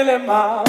if you're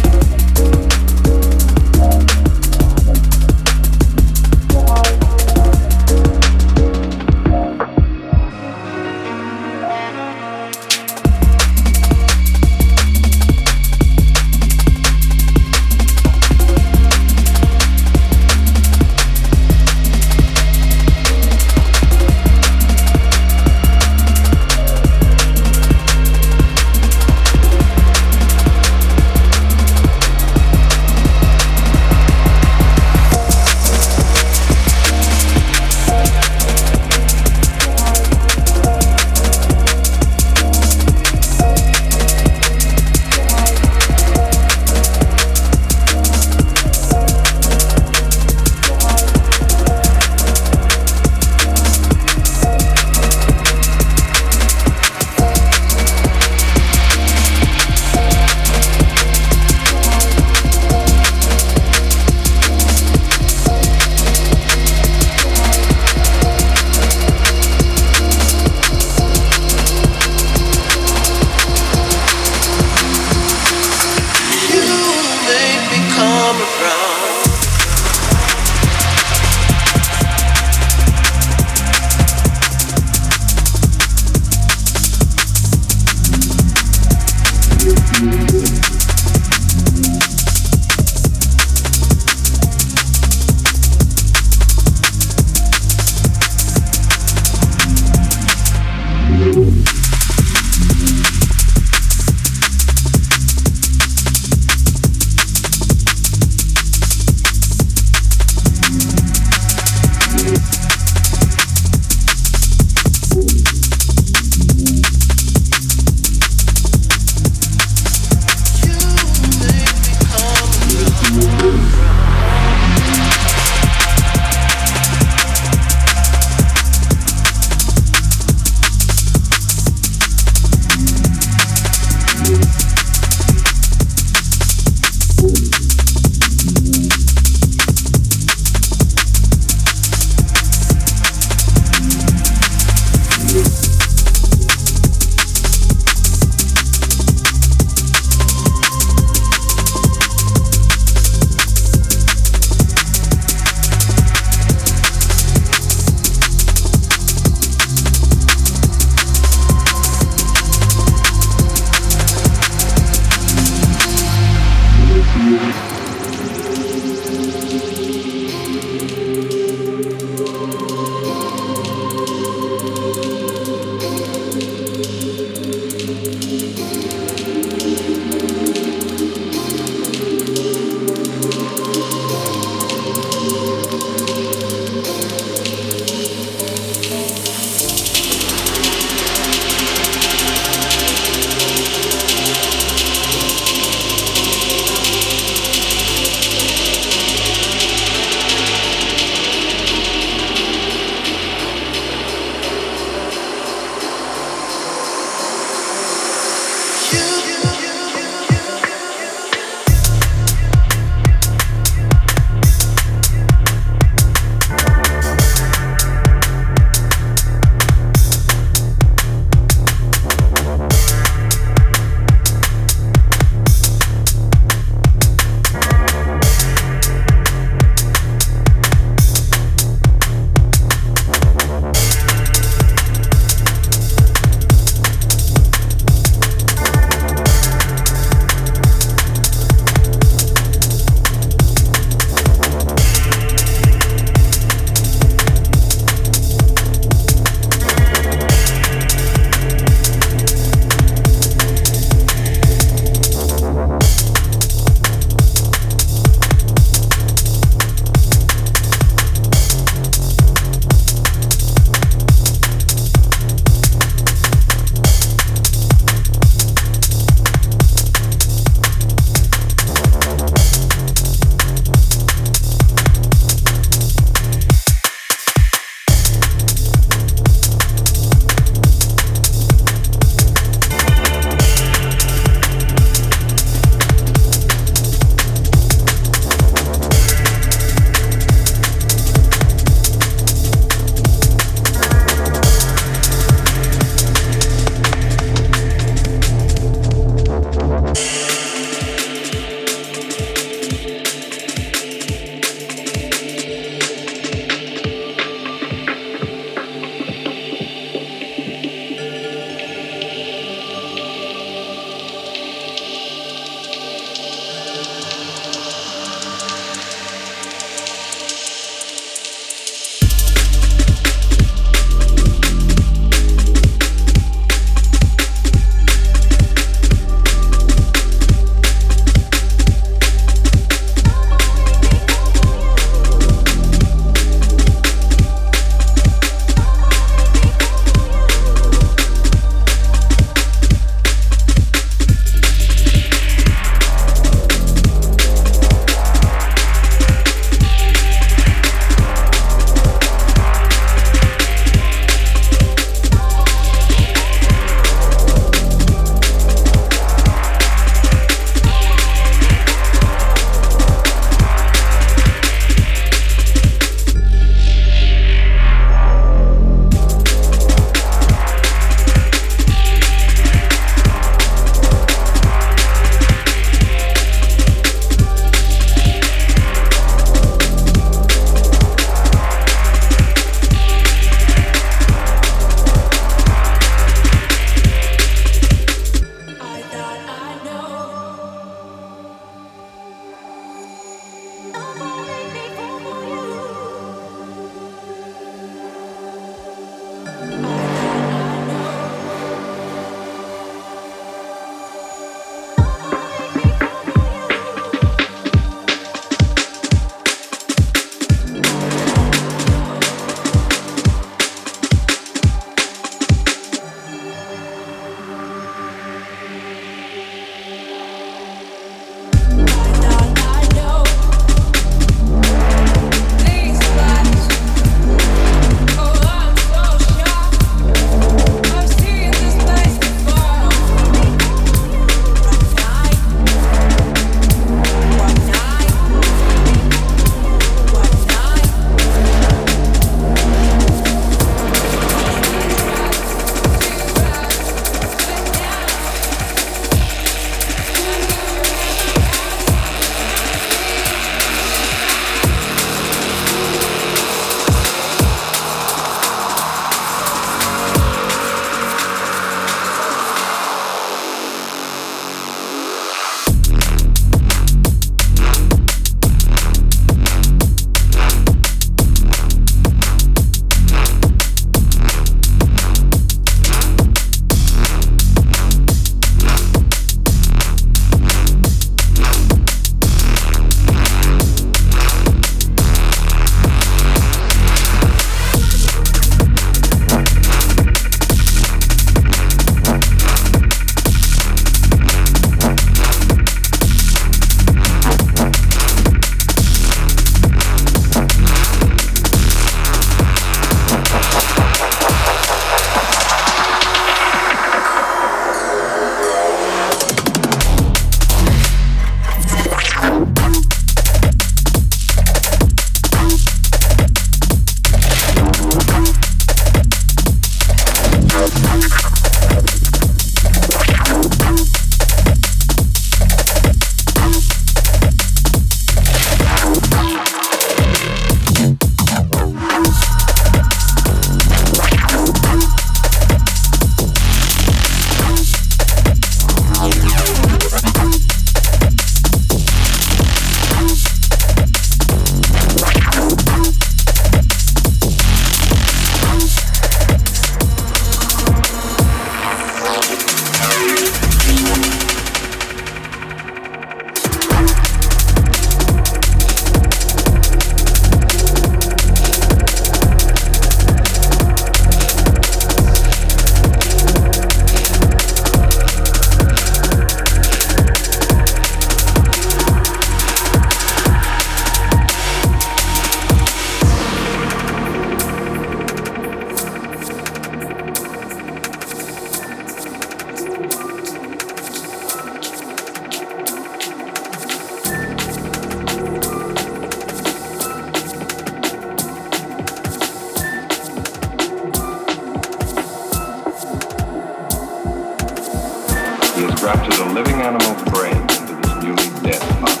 living animal brain into this newly dead body.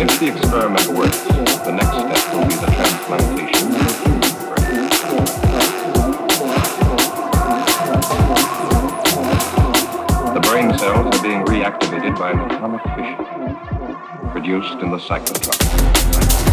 If the experiment works, the next step will be the transplantation the brain. The brain cells are being reactivated by an atomic fission produced in the cyclotron.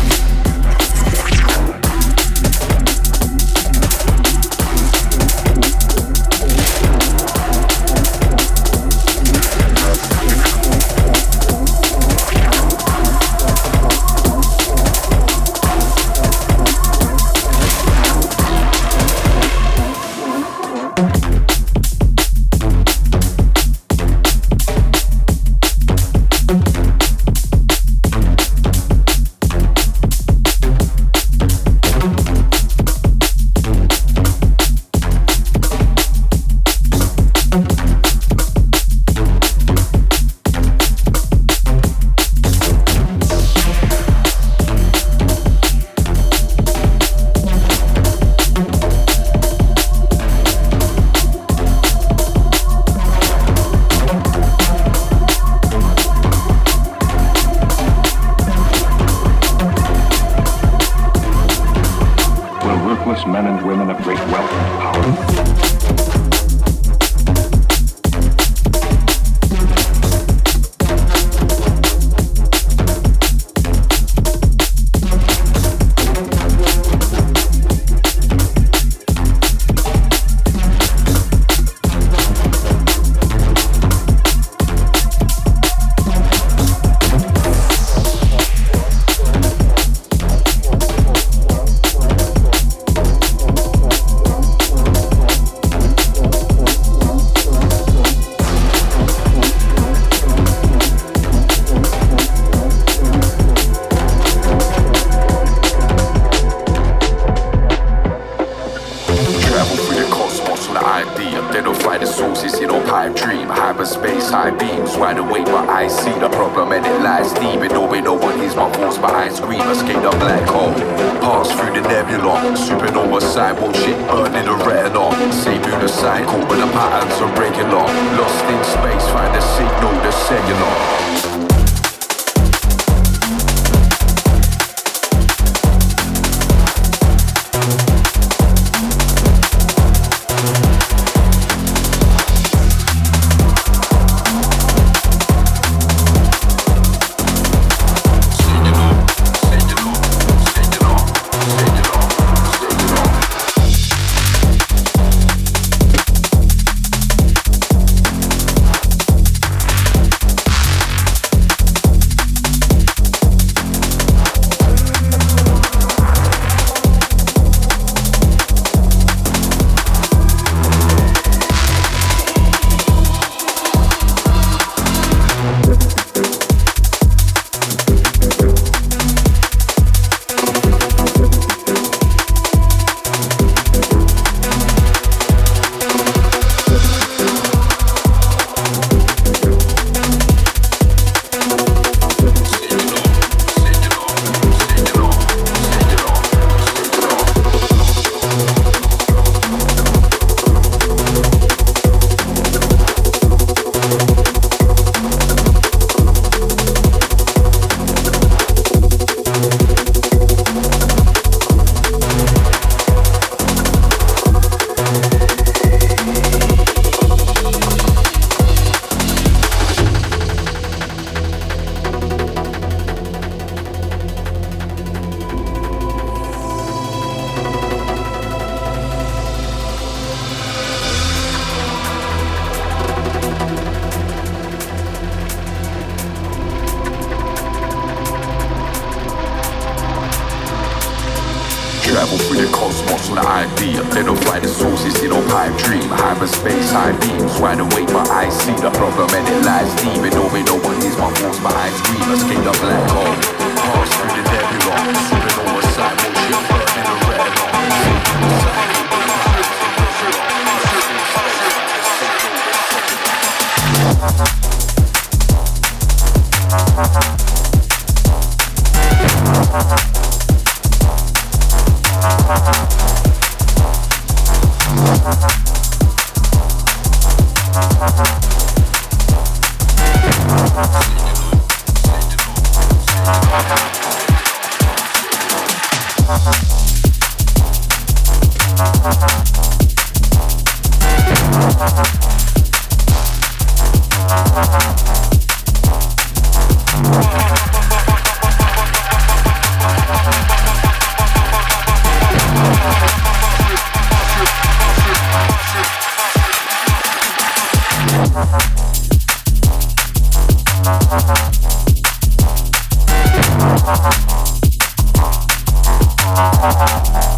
Música